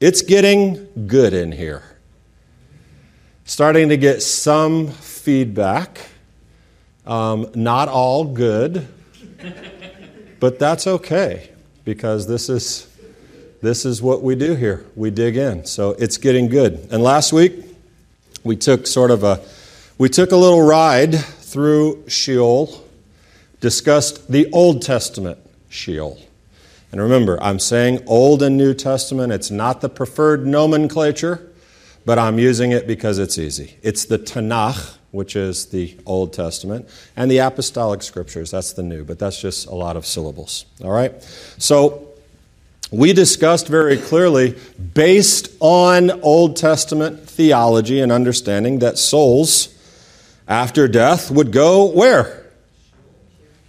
It's getting good in here. Starting to get some feedback. Um, not all good, but that's okay because this is this is what we do here. We dig in. So it's getting good. And last week we took sort of a we took a little ride through Sheol, discussed the Old Testament Sheol. And remember, I'm saying Old and New Testament. It's not the preferred nomenclature, but I'm using it because it's easy. It's the Tanakh, which is the Old Testament, and the Apostolic Scriptures. That's the New, but that's just a lot of syllables. All right? So we discussed very clearly, based on Old Testament theology and understanding, that souls after death would go where?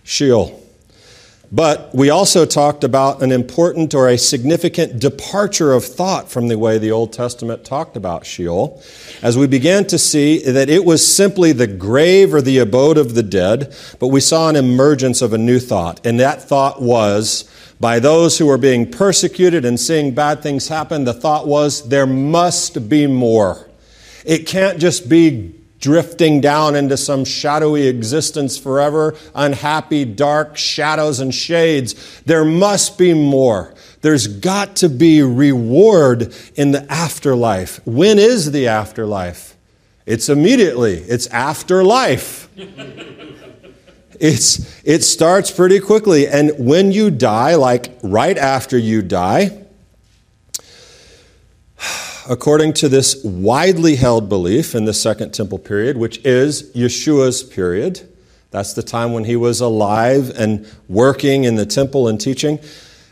Sheol. But we also talked about an important or a significant departure of thought from the way the Old Testament talked about Sheol, as we began to see that it was simply the grave or the abode of the dead, but we saw an emergence of a new thought. And that thought was by those who were being persecuted and seeing bad things happen, the thought was there must be more. It can't just be drifting down into some shadowy existence forever, unhappy, dark shadows and shades. There must be more. There's got to be reward in the afterlife. When is the afterlife? It's immediately, it's afterlife. It's, it starts pretty quickly. And when you die, like right after you die, according to this widely held belief in the Second Temple period, which is Yeshua's period, that's the time when he was alive and working in the temple and teaching.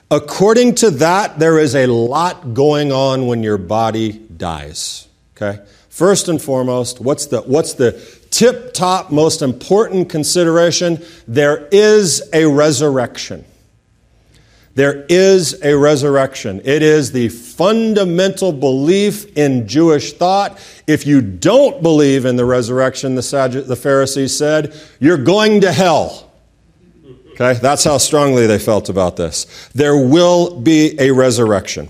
According to that, there is a lot going on when your body dies. Okay? First and foremost, what's the, what's the tip top, most important consideration there is a resurrection. There is a resurrection. It is the fundamental belief in Jewish thought. If you don't believe in the resurrection, the, the Pharisees said, you're going to hell. Okay, that's how strongly they felt about this. There will be a resurrection.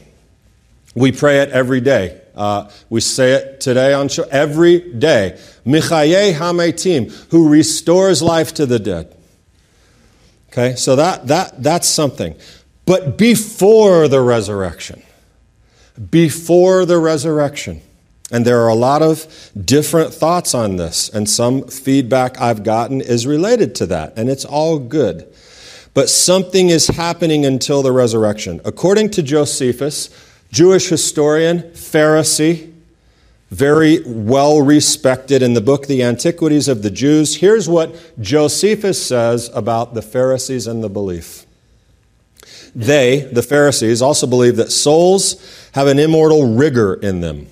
We pray it every day. Uh, we say it today on show every day. Michaye Hametim, who restores life to the dead. Okay, so that, that, that's something. But before the resurrection, before the resurrection, and there are a lot of different thoughts on this, and some feedback I've gotten is related to that, and it's all good. But something is happening until the resurrection. According to Josephus, Jewish historian, Pharisee, very well respected in the book The Antiquities of the Jews. Here's what Josephus says about the Pharisees and the belief. They, the Pharisees, also believe that souls have an immortal rigor in them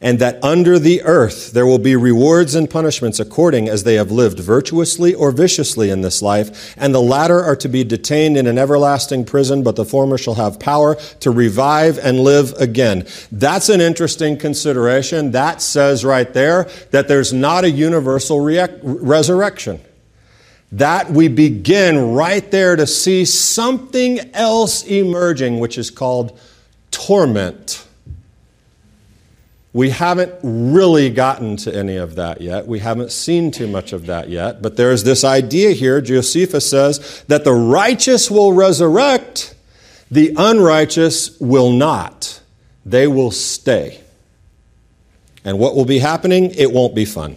and that under the earth there will be rewards and punishments according as they have lived virtuously or viciously in this life, and the latter are to be detained in an everlasting prison, but the former shall have power to revive and live again. That's an interesting consideration. That says right there that there's not a universal re- resurrection. That we begin right there to see something else emerging, which is called torment. We haven't really gotten to any of that yet. We haven't seen too much of that yet. But there's this idea here, Josephus says, that the righteous will resurrect, the unrighteous will not. They will stay. And what will be happening? It won't be fun.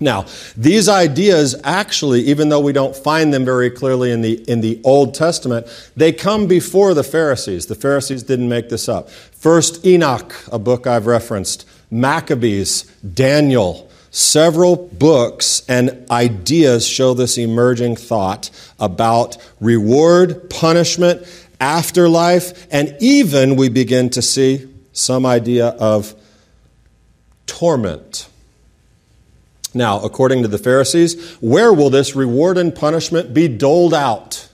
Now, these ideas actually, even though we don't find them very clearly in the, in the Old Testament, they come before the Pharisees. The Pharisees didn't make this up. First Enoch, a book I've referenced, Maccabees, Daniel, several books and ideas show this emerging thought about reward, punishment, afterlife, and even we begin to see some idea of torment. Now, according to the Pharisees, where will this reward and punishment be doled out?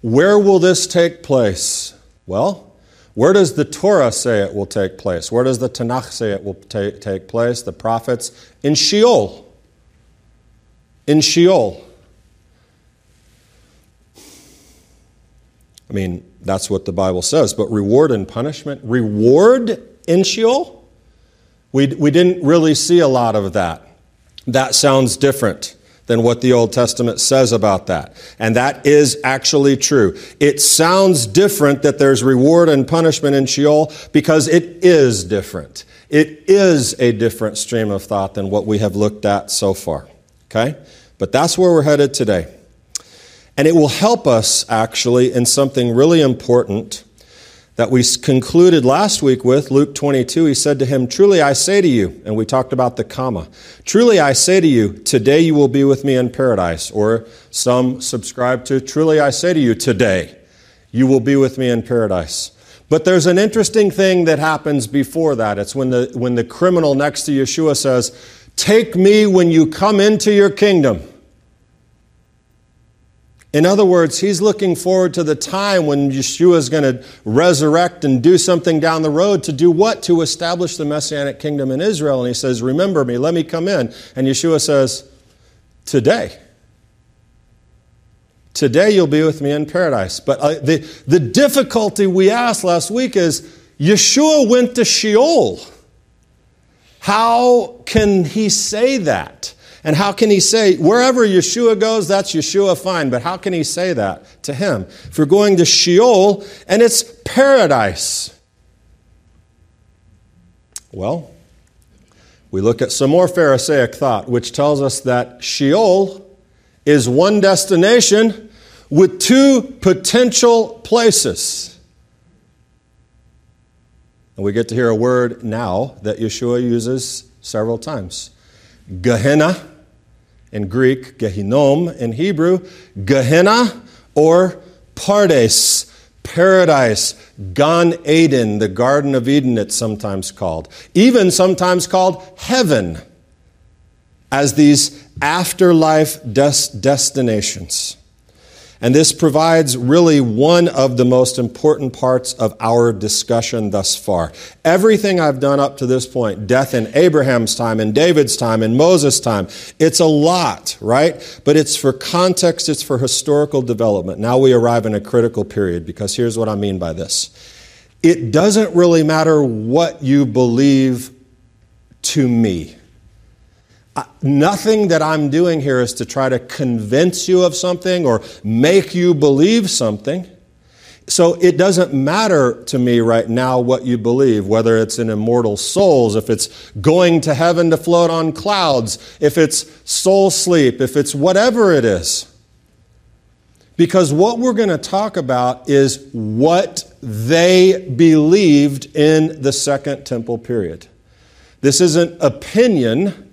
Where will this take place? Well, where does the Torah say it will take place? Where does the Tanakh say it will ta- take place? The prophets? In Sheol. In Sheol. I mean, that's what the Bible says. But reward and punishment, reward in Sheol? We, we didn't really see a lot of that. That sounds different than what the Old Testament says about that. And that is actually true. It sounds different that there's reward and punishment in Sheol because it is different. It is a different stream of thought than what we have looked at so far. Okay? But that's where we're headed today. And it will help us actually in something really important that we concluded last week with, Luke 22, he said to him, Truly I say to you, and we talked about the comma, truly I say to you, today you will be with me in paradise. Or some subscribe to, Truly I say to you, today you will be with me in paradise. But there's an interesting thing that happens before that. It's when the, when the criminal next to Yeshua says, Take me when you come into your kingdom. In other words, he's looking forward to the time when Yeshua is going to resurrect and do something down the road to do what? To establish the messianic kingdom in Israel. And he says, Remember me, let me come in. And Yeshua says, Today. Today you'll be with me in paradise. But uh, the, the difficulty we asked last week is Yeshua went to Sheol. How can he say that? And how can he say, wherever Yeshua goes, that's Yeshua fine, but how can he say that to him? If we're going to Sheol and it's paradise. Well, we look at some more Pharisaic thought, which tells us that Sheol is one destination with two potential places. And we get to hear a word now that Yeshua uses several times Gehenna in Greek, Gehinnom in Hebrew, Gehenna or Pardes, paradise, Gan Eden, the Garden of Eden, it's sometimes called. Even sometimes called heaven, as these afterlife des- destinations. And this provides really one of the most important parts of our discussion thus far. Everything I've done up to this point, death in Abraham's time, in David's time, in Moses' time, it's a lot, right? But it's for context, it's for historical development. Now we arrive in a critical period because here's what I mean by this. It doesn't really matter what you believe to me nothing that I'm doing here is to try to convince you of something or make you believe something. So it doesn't matter to me right now what you believe, whether it's in immortal souls, if it's going to heaven to float on clouds, if it's soul sleep, if it's whatever it is. Because what we're going to talk about is what they believed in the Second Temple period. This isn't opinion.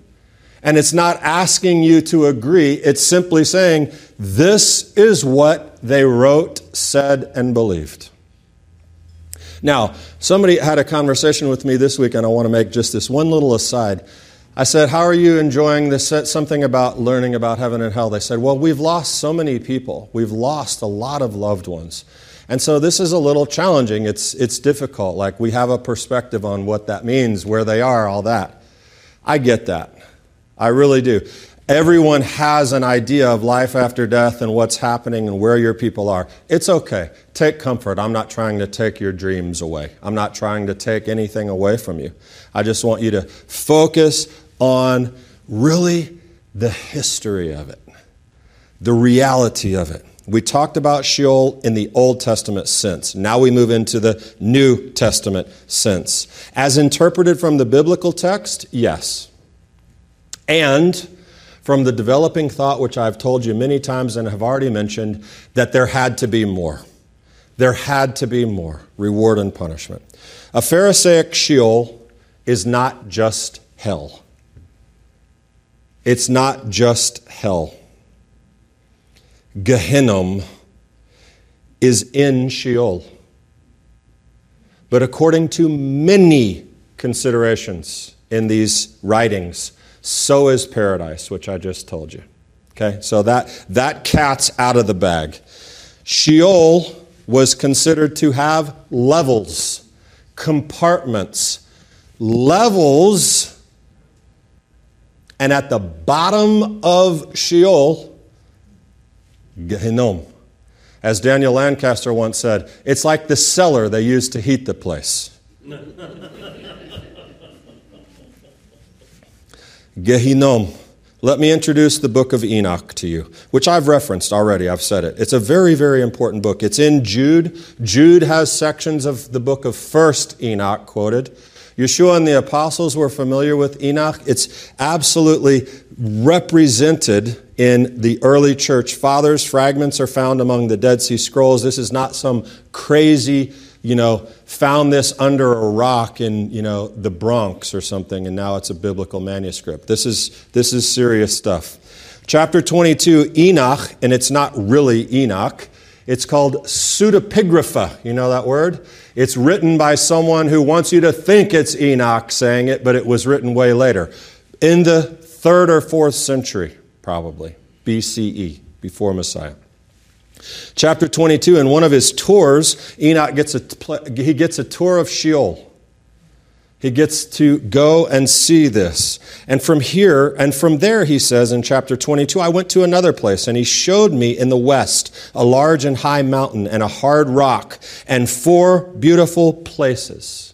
And it's not asking you to agree, it's simply saying, this is what they wrote, said, and believed. Now, somebody had a conversation with me this week, and I want to make just this one little aside. I said, How are you enjoying this? Something about learning about heaven and hell. They said, Well, we've lost so many people. We've lost a lot of loved ones. And so this is a little challenging. It's, it's difficult. Like we have a perspective on what that means, where they are, all that. I get that. I really do. Everyone has an idea of life after death and what's happening and where your people are. It's okay. Take comfort. I'm not trying to take your dreams away. I'm not trying to take anything away from you. I just want you to focus on really the history of it, the reality of it. We talked about Sheol in the Old Testament sense. Now we move into the New Testament sense. As interpreted from the biblical text, yes. And from the developing thought, which I've told you many times and have already mentioned, that there had to be more. There had to be more reward and punishment. A Pharisaic Sheol is not just hell. It's not just hell. Gehinnom is in Sheol. But according to many considerations in these writings, so is paradise, which I just told you. Okay, so that, that cat's out of the bag. Sheol was considered to have levels, compartments, levels, and at the bottom of Sheol, Gehinnom. As Daniel Lancaster once said, it's like the cellar they used to heat the place. Gehinnom. Let me introduce the book of Enoch to you, which I've referenced already. I've said it. It's a very, very important book. It's in Jude. Jude has sections of the book of 1st Enoch quoted. Yeshua and the apostles were familiar with Enoch. It's absolutely represented in the early church fathers. Fragments are found among the Dead Sea Scrolls. This is not some crazy you know, found this under a rock in, you know, the Bronx or something, and now it's a biblical manuscript. This is, this is serious stuff. Chapter 22, Enoch, and it's not really Enoch. It's called pseudepigrapha. You know that word? It's written by someone who wants you to think it's Enoch saying it, but it was written way later. In the third or fourth century, probably, BCE, before Messiah. Chapter 22, in one of his tours, Enoch gets a, he gets a tour of Sheol. He gets to go and see this. And from here, and from there, he says in chapter 22, I went to another place, and he showed me in the west a large and high mountain, and a hard rock, and four beautiful places.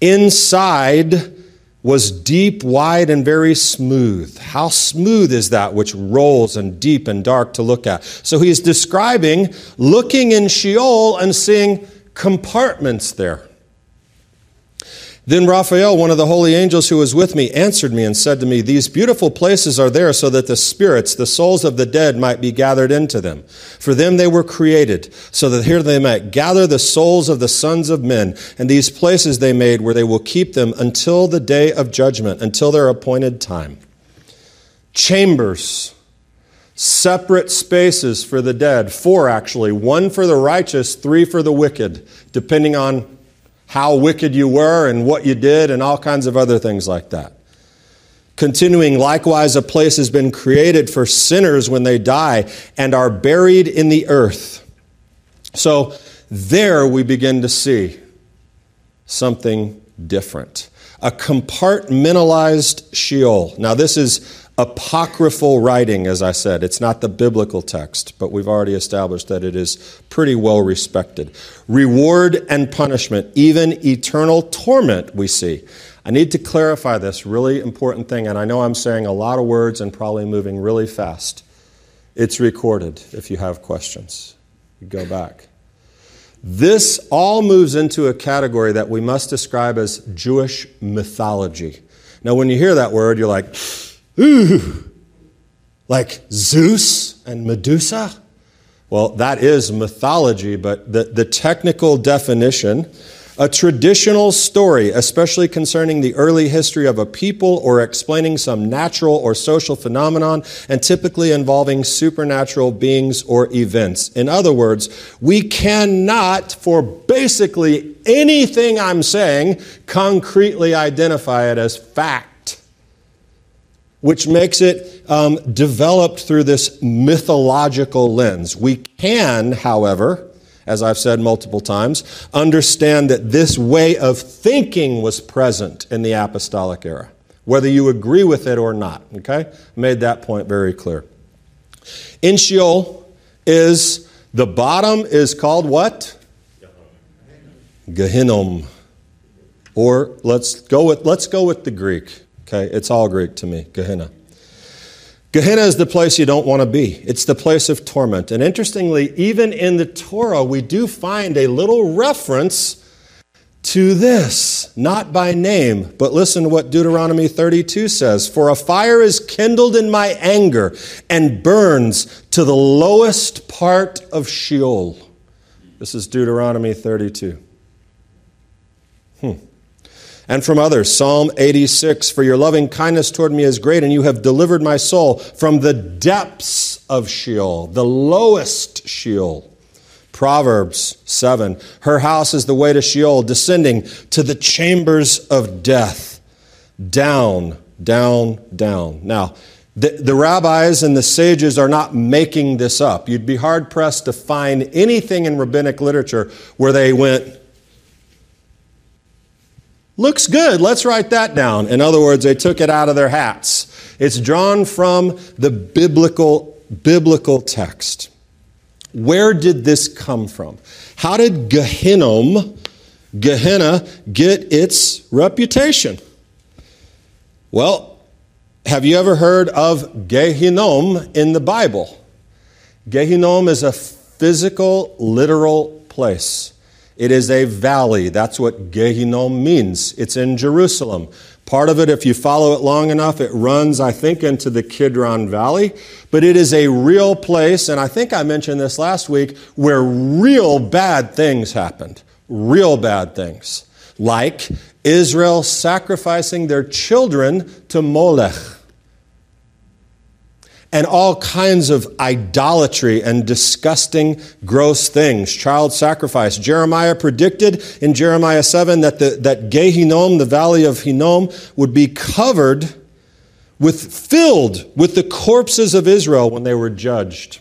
Inside was deep, wide, and very smooth. How smooth is that which rolls and deep and dark to look at? So he's describing looking in Sheol and seeing compartments there. Then Raphael, one of the holy angels who was with me, answered me and said to me, These beautiful places are there so that the spirits, the souls of the dead, might be gathered into them. For them they were created, so that here they might gather the souls of the sons of men. And these places they made where they will keep them until the day of judgment, until their appointed time. Chambers, separate spaces for the dead, four actually, one for the righteous, three for the wicked, depending on how wicked you were and what you did, and all kinds of other things like that. Continuing, likewise, a place has been created for sinners when they die and are buried in the earth. So there we begin to see something different. A compartmentalized Sheol. Now, this is apocryphal writing, as I said. It's not the biblical text, but we've already established that it is pretty well respected. Reward and punishment, even eternal torment, we see. I need to clarify this really important thing, and I know I'm saying a lot of words and probably moving really fast. It's recorded if you have questions. You go back. This all moves into a category that we must describe as Jewish mythology. Now, when you hear that word, you're like, Ooh, like Zeus and Medusa? Well, that is mythology, but the, the technical definition a traditional story, especially concerning the early history of a people or explaining some natural or social phenomenon, and typically involving supernatural beings or events. In other words, we cannot, for basically anything I'm saying, concretely identify it as fact which makes it um, developed through this mythological lens. We can, however, as I've said multiple times, understand that this way of thinking was present in the apostolic era, whether you agree with it or not. Okay? Made that point very clear. In Sheol is the bottom is called what? Gehinnom. Or let's go with let's go with the Greek. Okay, it's all Greek to me, Gehenna. Gehenna is the place you don't want to be. It's the place of torment. And interestingly, even in the Torah, we do find a little reference to this, not by name, but listen to what Deuteronomy 32 says For a fire is kindled in my anger and burns to the lowest part of Sheol. This is Deuteronomy 32. And from others. Psalm 86 For your loving kindness toward me is great, and you have delivered my soul from the depths of Sheol, the lowest Sheol. Proverbs 7 Her house is the way to Sheol, descending to the chambers of death. Down, down, down. Now, the, the, rabbis and the sages are not making this up. You'd be hard pressed to find anything in rabbinic literature where they went, Looks good. Let's write that down. In other words, they took it out of their hats. It's drawn from the biblical, biblical text. Where did this come from? How did Gehinnom, Gehenna, get its reputation? Well, have you ever heard of Gehinnom in the Bible? Gehinnom is a physical, literal place. It is a valley. That's what Gehinnom means. It's in Jerusalem. Part of it, if you follow it long enough, it runs, I think, into the Kidron Valley. But it is a real place, and I think I mentioned this last week, where real bad things happened. Real bad things. Like Israel sacrificing their children to Molech and all kinds of idolatry and disgusting, gross things, child sacrifice. Jeremiah predicted in Jeremiah 7 that, the, that Gehinnom, the valley of Hinnom, would be covered with, filled with the corpses of Israel when they were judged.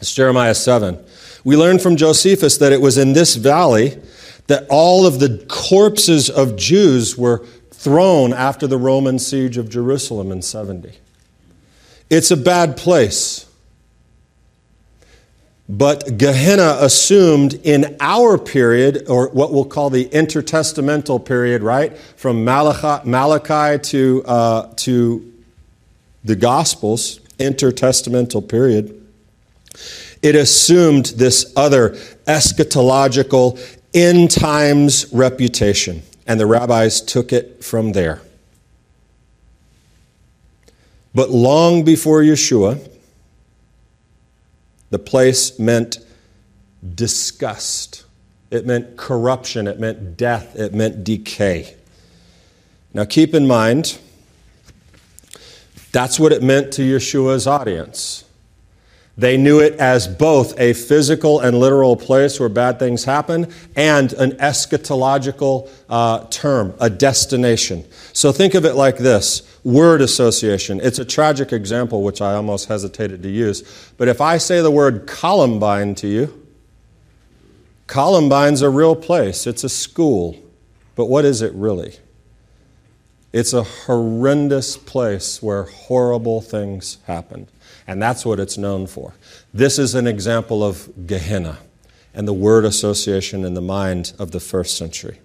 It's Jeremiah 7. We learn from Josephus that it was in this valley that all of the corpses of Jews were thrown after the Roman siege of Jerusalem in 70. It's a bad place. But Gehenna assumed in our period, or what we'll call the intertestamental period, right? From Malachi, Malachi to, uh, to the Gospels, intertestamental period, it assumed this other eschatological end times reputation. And the rabbis took it from there. But long before Yeshua, the place meant disgust. It meant corruption. It meant death. It meant decay. Now keep in mind, that's what it meant to Yeshua's audience. They knew it as both a physical and literal place where bad things happen and an eschatological uh, term, a destination. So think of it like this word association. It's a tragic example, which I almost hesitated to use. But if I say the word Columbine to you, Columbine's a real place, it's a school. But what is it really? It's a horrendous place where horrible things happened. And that's what it's known for. This is an example of Gehenna and the word association in the mind of the first century.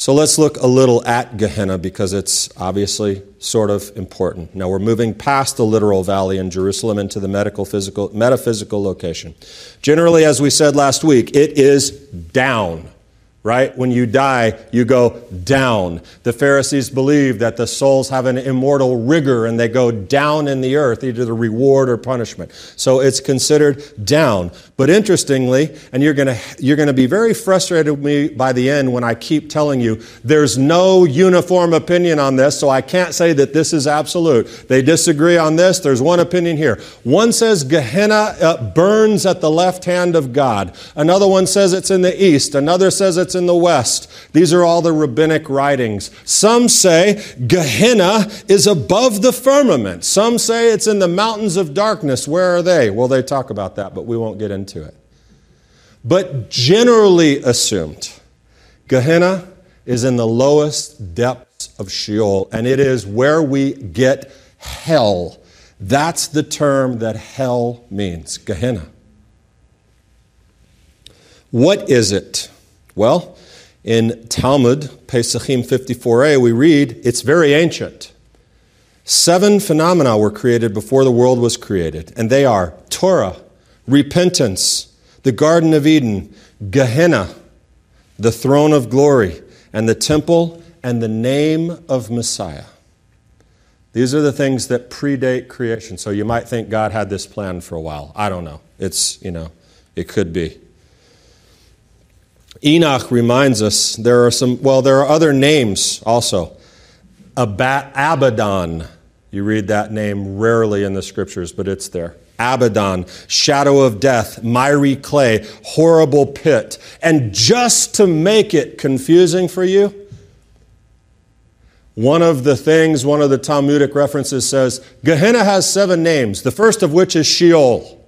So let's look a little at Gehenna because it's obviously sort of important. Now we're moving past the literal valley in Jerusalem into the medical, physical, metaphysical location. Generally, as we said last week, it is down right? When you die, you go down. The Pharisees believe that the souls have an immortal rigor and they go down in the earth, either the reward or punishment. So it's considered down. But interestingly, and you're going to you're to be very frustrated with me by the end when I keep telling you there's no uniform opinion on this, so I can't say that this is absolute. They disagree on this. There's one opinion here. One says Gehenna uh, burns at the left hand of God. Another one says it's in the east. Another says it's in the west. These are all the rabbinic writings. Some say Gehenna is above the firmament. Some say it's in the mountains of darkness. Where are they? Well, they talk about that, but we won't get into it. But generally assumed, Gehenna is in the lowest depths of Sheol, and it is where we get hell. That's the term that hell means Gehenna. What is it? Well, in Talmud, Pesachim 54a, we read it's very ancient. Seven phenomena were created before the world was created, and they are Torah, repentance, the Garden of Eden, Gehenna, the throne of glory, and the temple, and the name of Messiah. These are the things that predate creation. So you might think God had this plan for a while. I don't know. It's, you know, it could be. Enoch reminds us there are some, well, there are other names also. Abaddon. You read that name rarely in the scriptures, but it's there. Abaddon, shadow of death, miry clay, horrible pit. And just to make it confusing for you, one of the things, one of the Talmudic references says, Gehenna has seven names, the first of which is Sheol.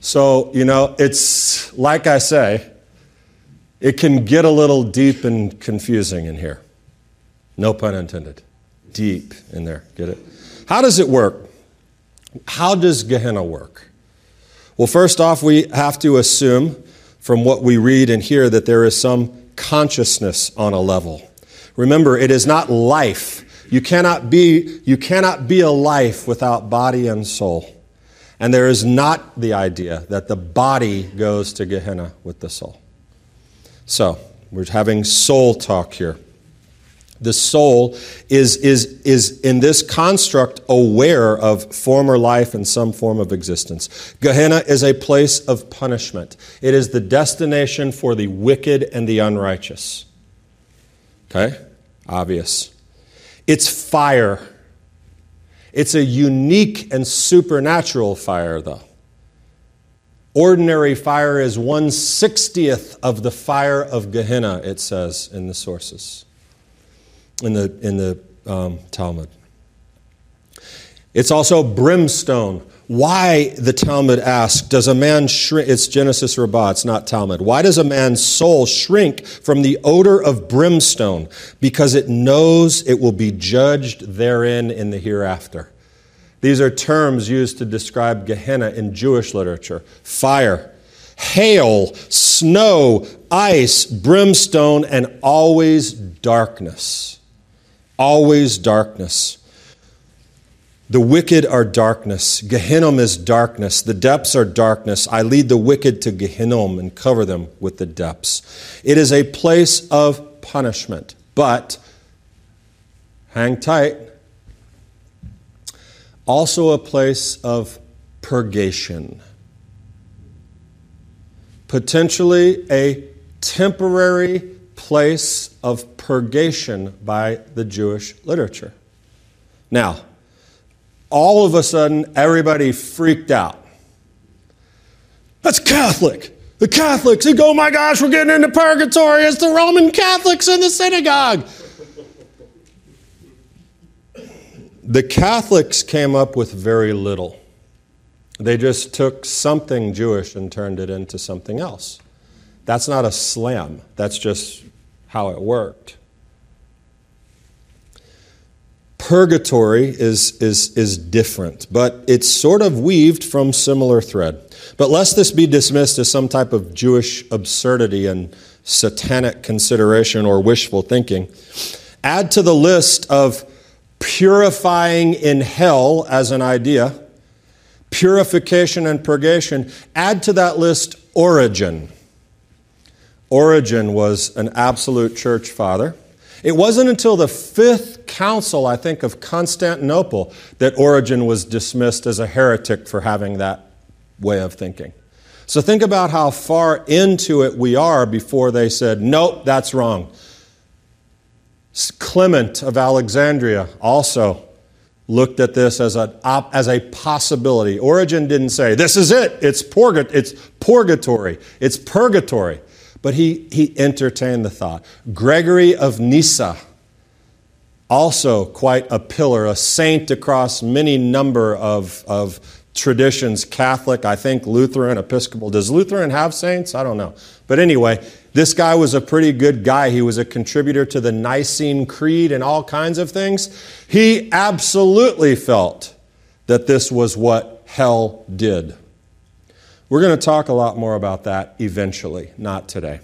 So, you know, it's like I say, it can get a little deep and confusing in here. No pun intended. Deep in there. Get it? How does it work? How does Gehenna work? Well, first off, we have to assume from what we read and hear that there is some consciousness on a level. Remember, it is not life. You cannot be, you cannot be a life without body and soul. And there is not the idea that the body goes to Gehenna with the soul. So, we're having soul talk here. The soul is, is, is in this construct aware of former life and some form of existence. Gehenna is a place of punishment, it is the destination for the wicked and the unrighteous. Okay? Obvious. It's fire. It's a unique and supernatural fire, though. Ordinary fire is one sixtieth of the fire of Gehenna, it says in the sources in the, in the um, Talmud. It's also brimstone. Why, the Talmud asks, does a man shrink? It's Genesis Rabbah, it's not Talmud. Why does a man's soul shrink from the odor of brimstone? Because it knows it will be judged therein in the hereafter. These are terms used to describe Gehenna in Jewish literature fire, hail, snow, ice, brimstone, and always darkness always darkness. The wicked are darkness. Gehinnom is darkness. The depths are darkness. I lead the wicked to Gehinnom and cover them with the depths. It is a place of punishment, but hang tight. Also a place of purgation. Potentially a temporary place of purgation by the Jewish literature. Now, all of a sudden, everybody freaked out. That's Catholic. The Catholics, go, oh my gosh, we're getting into purgatory. It's the Roman Catholics in the synagogue. The Catholics came up with very little. They just took something Jewish and turned it into something else. That's not a slam, that's just how it worked. Purgatory is, is, is different, but it's sort of weaved from similar thread. But lest this be dismissed as some type of Jewish absurdity and satanic consideration or wishful thinking, add to the list of purifying in hell as an idea, purification and purgation, add to that list Origen. Origen was an absolute church father. It wasn't until the fifth council, I think, of Constantinople that Origen was dismissed as a heretic for having that way of thinking. So think about how far into it we are before they said, nope, that's wrong. Clement of Alexandria also looked at this as a, as a possibility. Origen didn't say, this is it, it's, purga- it's purgatory, it's purgatory but he, he entertained the thought. Gregory of Nyssa, also quite a pillar, a saint across many number of, of traditions Catholic, I think Lutheran, Episcopal. Does Lutheran have saints? I don't know. But anyway, this guy was a pretty good guy. He was a contributor to the Nicene Creed and all kinds of things. He absolutely felt that this was what hell did. We're going to talk a lot more about that eventually, not today.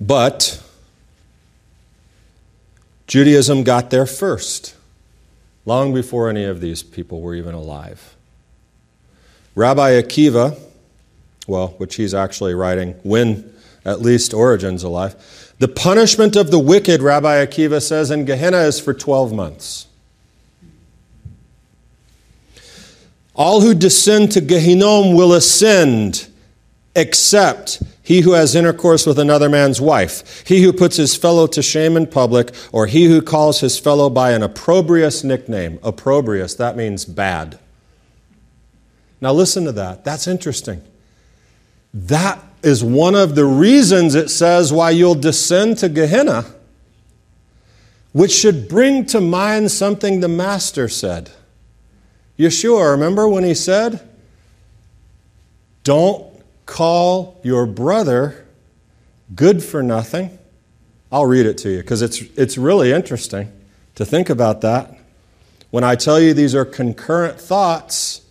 But Judaism got there first, long before any of these people were even alive. Rabbi Akiva, well, which he's actually writing when at least Origen's alive, the punishment of the wicked, Rabbi Akiva says, in Gehenna is for 12 months. All who descend to Gehinnom will ascend, except he who has intercourse with another man's wife, he who puts his fellow to shame in public, or he who calls his fellow by an opprobrious nickname. Opprobrious, that means bad. Now listen to that. That's interesting. That is one of the reasons it says why you'll descend to Gehenna, which should bring to mind something the Master said. Yeshua, remember when he said, Don't call your brother good for nothing? I'll read it to you because it's, it's really interesting to think about that. When I tell you these are concurrent thoughts,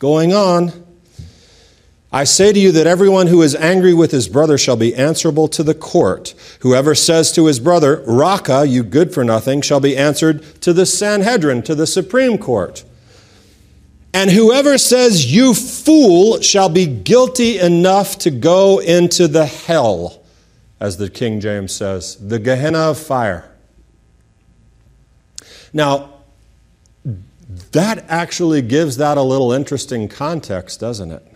going on. I say to you that everyone who is angry with his brother shall be answerable to the court. Whoever says to his brother, Raca, you good for nothing, shall be answered to the Sanhedrin, to the Supreme Court. And whoever says, You fool, shall be guilty enough to go into the hell, as the King James says, the Gehenna of fire. Now, that actually gives that a little interesting context, doesn't it?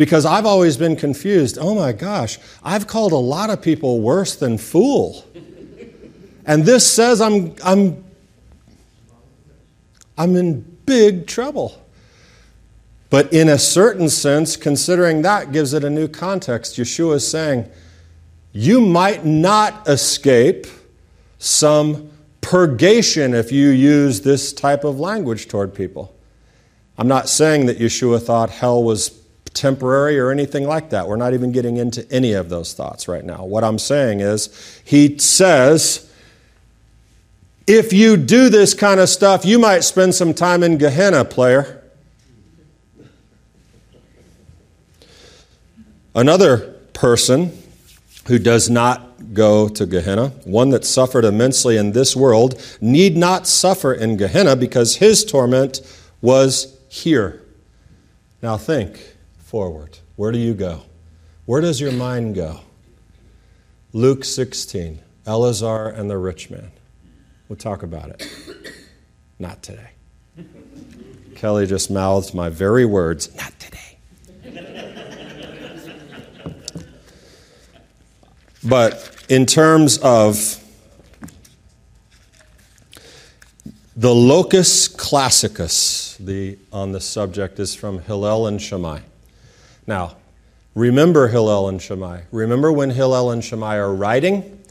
Because I've always been confused. Oh my gosh, I've called a lot of people worse than fool. And this says I'm, I'm, I'm in big trouble. But in a certain sense, considering that gives it a new context. Yeshua is saying, you might not escape some purgation if you use this type of language toward people. I'm not saying that Yeshua thought hell was temporary or anything like that. We're not even getting into any of those thoughts right now. What I'm saying is, he says, if you do this kind of stuff, you might spend some time in Gehenna, player. Another person who does not go to Gehenna, one that suffered immensely in this world, need not suffer in Gehenna because his torment was here. Now think forward. Where do you go? Where does your mind go? Luke 16, Eleazar and the rich man. We'll talk about it. Not today. Kelly just mouthed my very words, not today. but in terms of the locus classicus the, on the subject is from Hillel and Shammai. Now, remember Hillel and Shammai. Remember when Hillel and Shammai are writing?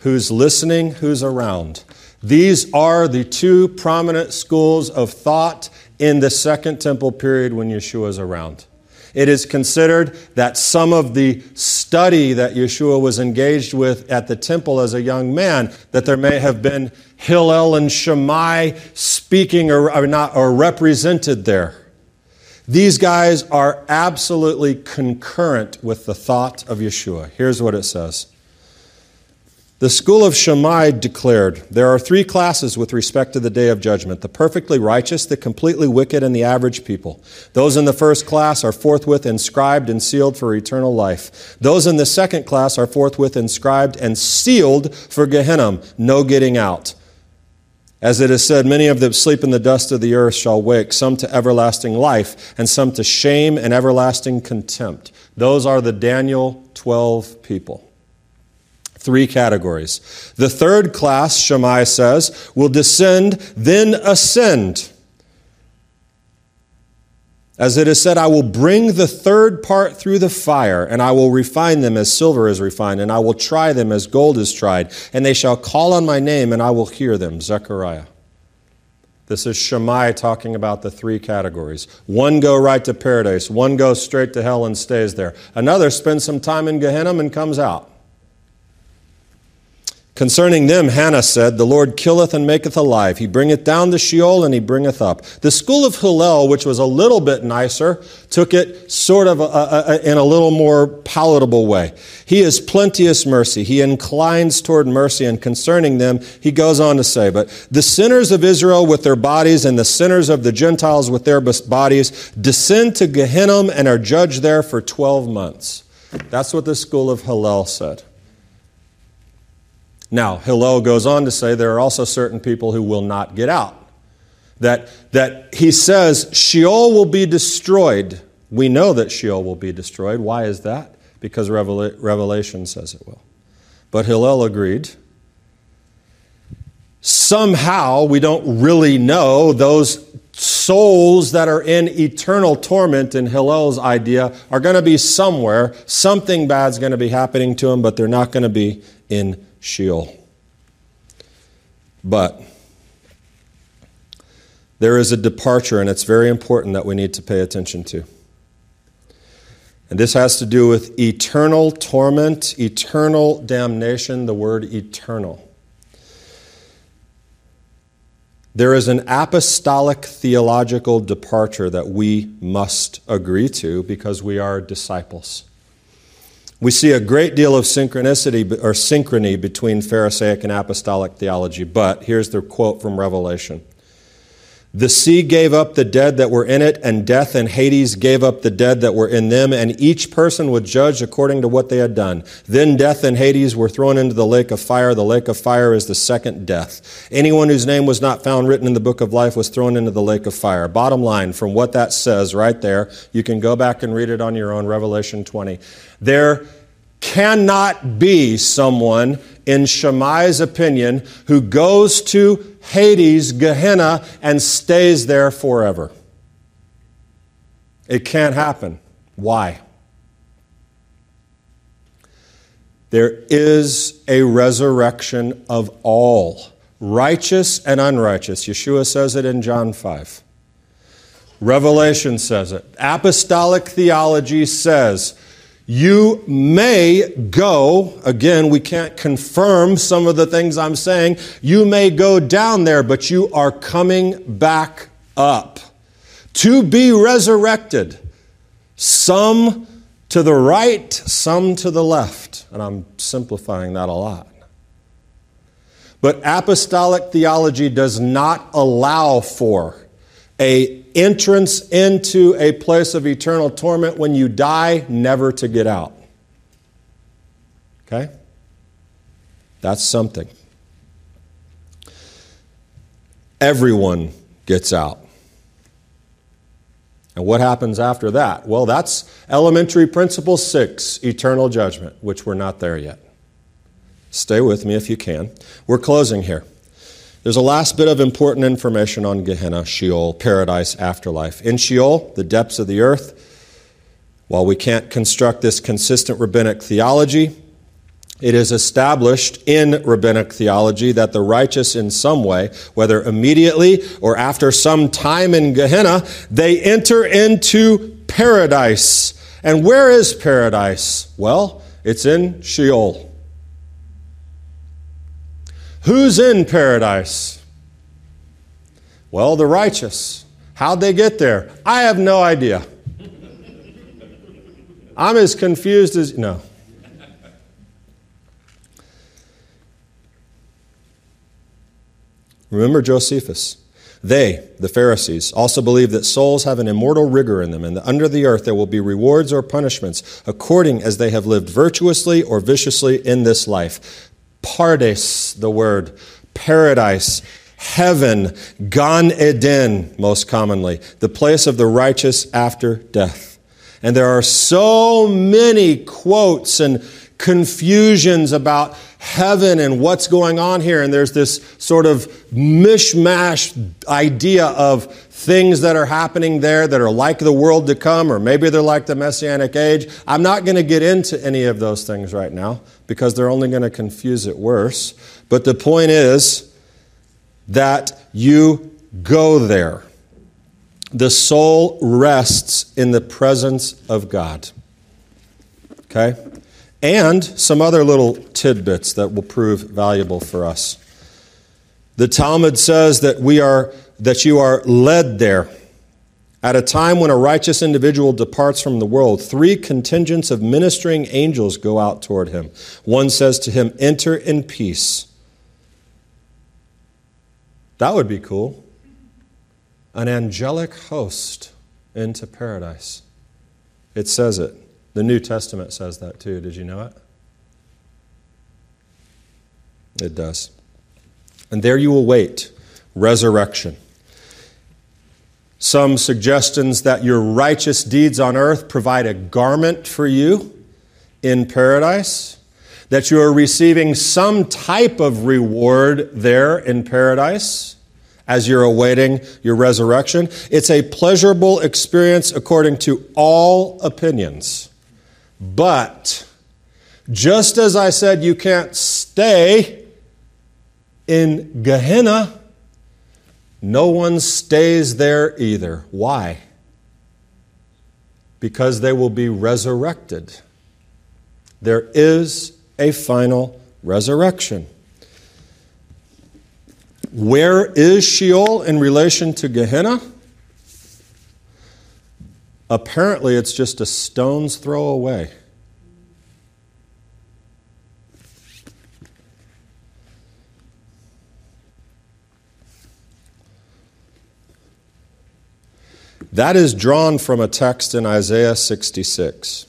Who's listening? Who's around? These are the two prominent schools of thought in the Second Temple period when Yeshua is around. It is considered that some of the study that Yeshua was engaged with at the temple as a young man, that there may have been Hillel and Shammai speaking or, or, not, or represented there. These guys are absolutely concurrent with the thought of Yeshua. Here's what it says the school of Shammai declared there are three classes with respect to the day of judgment the perfectly righteous, the completely wicked, and the average people. Those in the first class are forthwith inscribed and sealed for eternal life. Those in the second class are forthwith inscribed and sealed for Gehenna, no getting out. As it is said, many of them sleep in the dust of the earth shall wake, some to everlasting life, and some to shame and everlasting contempt. Those are the Daniel 12 people. Three categories. The third class, Shammai says, will descend, then ascend. As it is said, I will bring the third part through the fire, and I will refine them as silver is refined, and I will try them as gold is tried, and they shall call on my name, and I will hear them. Zechariah. This is Shammai talking about the three categories. One go right to paradise, one goes straight to hell and stays there. Another spends some time in Gehenna and comes out. Concerning them, Hannah said, The Lord killeth and maketh alive. He bringeth down the Sheol and he bringeth up. The school of Hillel, which was a little bit nicer, took it sort of a, a, a, in a little more palatable way. He is plenteous mercy. He inclines toward mercy, and concerning them, he goes on to say, But the sinners of Israel with their bodies and the sinners of the Gentiles with their bodies descend to Gehenna and are judged there for 12 months. That's what the school of Hillel said. Now, Hillel goes on to say there are also certain people who will not get out. That, that he says Sheol will be destroyed. We know that Sheol will be destroyed. Why is that? Because Revelation says it will. But Hillel agreed. Somehow, we don't really know those souls that are in eternal torment in Hillel's idea are going to be somewhere. Something bad's going to be happening to them, but they're not going to be in Sheol. But there is a departure, and it's very important that we need to pay attention to. And this has to do with eternal torment, eternal damnation, the word eternal. There is an apostolic theological departure that we must agree to because we are disciples. We see a great deal of synchronicity or synchrony between Pharisaic and apostolic theology, but here's the quote from Revelation. The sea gave up the dead that were in it, and death and Hades gave up the dead that were in them, and each person was judged according to what they had done. Then death and Hades were thrown into the lake of fire. The lake of fire is the second death. Anyone whose name was not found written in the book of life was thrown into the lake of fire. Bottom line, from what that says right there, you can go back and read it on your own, Revelation 20. There cannot be someone, in Shammai's opinion, who goes to Hades, Gehenna, and stays there forever. It can't happen. Why? There is a resurrection of all, righteous and unrighteous. Yeshua says it in John 5. Revelation says it. Apostolic theology says you may go, again, we can't confirm some of the things I'm saying. You may go down there, but you are coming back up to be resurrected. Some to the right, some to the left. And I'm simplifying that a lot. But apostolic theology does not allow for a entrance into a place of eternal torment when you die, never to get out. Okay? That's something. Everyone gets out. And what happens after that? Well, that's elementary principle six eternal judgment, which we're not there yet. Stay with me if you can. We're closing here. There's a last bit of important information on Gehenna, Sheol, paradise, afterlife. In Sheol, the depths of the earth, while we can't construct this consistent rabbinic theology, it is established in rabbinic theology that the righteous, in some way, whether immediately or after some time in Gehenna, they enter into paradise. And where is paradise? Well, it's in Sheol. Who's in paradise? Well, the righteous. How'd they get there? I have no idea. I'm as confused as. No. Remember Josephus. They, the Pharisees, also believe that souls have an immortal rigor in them, and that under the earth there will be rewards or punishments according as they have lived virtuously or viciously in this life. Pardes, the word, paradise, heaven, Gan Eden, most commonly, the place of the righteous after death. And there are so many quotes and confusions about heaven and what's going on here. And there's this sort of mishmash idea of things that are happening there that are like the world to come, or maybe they're like the Messianic age. I'm not going to get into any of those things right now because they're only going to confuse it worse. But the point is that you go there. The soul rests in the presence of God. Okay? And some other little tidbits that will prove valuable for us. The Talmud says that we are that you are led there. At a time when a righteous individual departs from the world, three contingents of ministering angels go out toward him. One says to him, Enter in peace. That would be cool. An angelic host into paradise. It says it. The New Testament says that too. Did you know it? It does. And there you will wait resurrection. Some suggestions that your righteous deeds on earth provide a garment for you in paradise, that you are receiving some type of reward there in paradise as you're awaiting your resurrection. It's a pleasurable experience according to all opinions. But just as I said, you can't stay in Gehenna no one stays there either. Why? Because they will be resurrected. There is a final resurrection. Where is Sheol in relation to Gehenna? Apparently, it's just a stone's throw away. That is drawn from a text in Isaiah 66.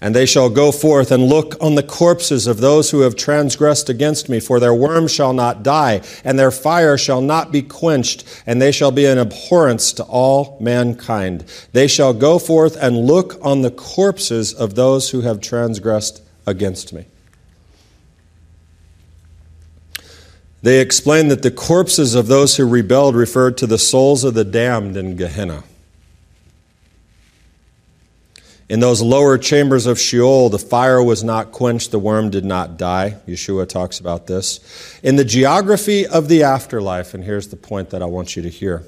And they shall go forth and look on the corpses of those who have transgressed against me, for their worm shall not die, and their fire shall not be quenched, and they shall be an abhorrence to all mankind. They shall go forth and look on the corpses of those who have transgressed against me. They explain that the corpses of those who rebelled referred to the souls of the damned in Gehenna. In those lower chambers of Sheol, the fire was not quenched, the worm did not die. Yeshua talks about this. In the geography of the afterlife, and here's the point that I want you to hear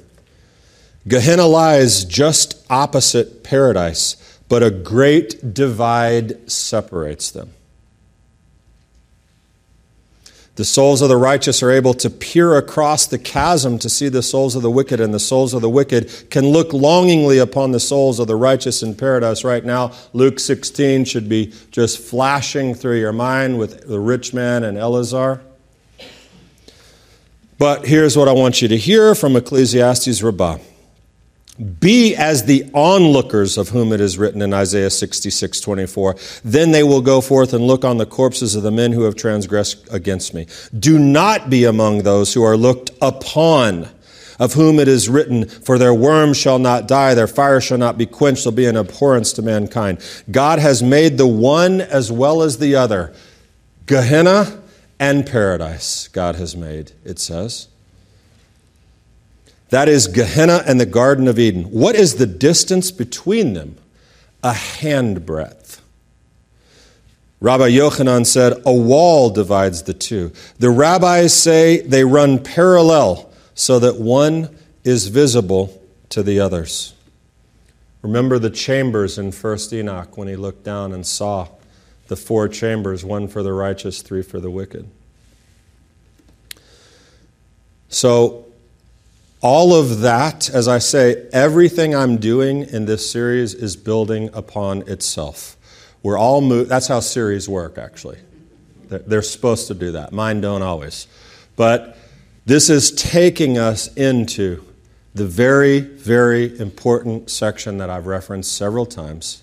Gehenna lies just opposite paradise, but a great divide separates them. The souls of the righteous are able to peer across the chasm to see the souls of the wicked, and the souls of the wicked can look longingly upon the souls of the righteous in paradise. Right now, Luke 16 should be just flashing through your mind with the rich man and Eleazar. But here's what I want you to hear from Ecclesiastes Rabbah. Be as the onlookers of whom it is written in Isaiah 66 24. Then they will go forth and look on the corpses of the men who have transgressed against me. Do not be among those who are looked upon, of whom it is written, For their worm shall not die, their fire shall not be quenched, they'll be an abhorrence to mankind. God has made the one as well as the other. Gehenna and paradise, God has made, it says. That is Gehenna and the Garden of Eden. What is the distance between them? A handbreadth. Rabbi Yochanan said, A wall divides the two. The rabbis say they run parallel so that one is visible to the others. Remember the chambers in 1st Enoch when he looked down and saw the four chambers one for the righteous, three for the wicked. So, all of that, as I say, everything I'm doing in this series is building upon itself. We're all mo- that's how series work, actually. They're supposed to do that. Mine don't always. But this is taking us into the very, very important section that I've referenced several times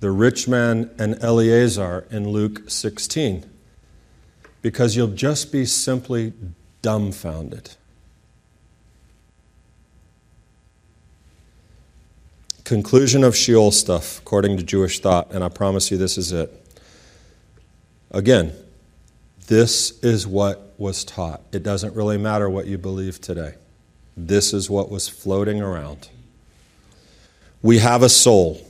the rich man and Eleazar in Luke 16. Because you'll just be simply dumbfounded. Conclusion of Sheol stuff, according to Jewish thought, and I promise you this is it. Again, this is what was taught. It doesn't really matter what you believe today. This is what was floating around. We have a soul.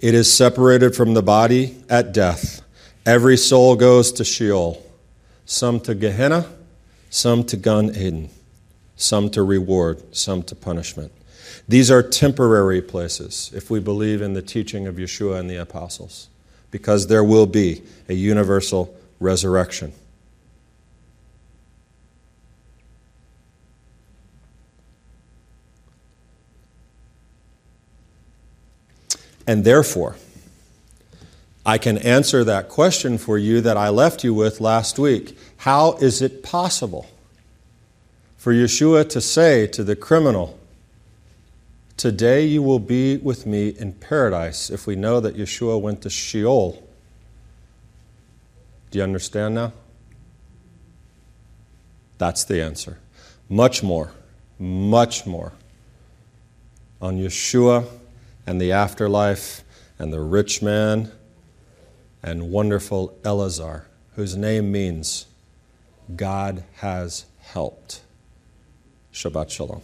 It is separated from the body at death. Every soul goes to Sheol, some to Gehenna, some to Gan Eden, some to reward, some to punishment. These are temporary places if we believe in the teaching of Yeshua and the apostles, because there will be a universal resurrection. And therefore, I can answer that question for you that I left you with last week. How is it possible for Yeshua to say to the criminal, Today you will be with me in paradise if we know that Yeshua went to Sheol. Do you understand now? That's the answer. Much more, much more on Yeshua and the afterlife and the rich man and wonderful Eleazar, whose name means God has helped. Shabbat Shalom.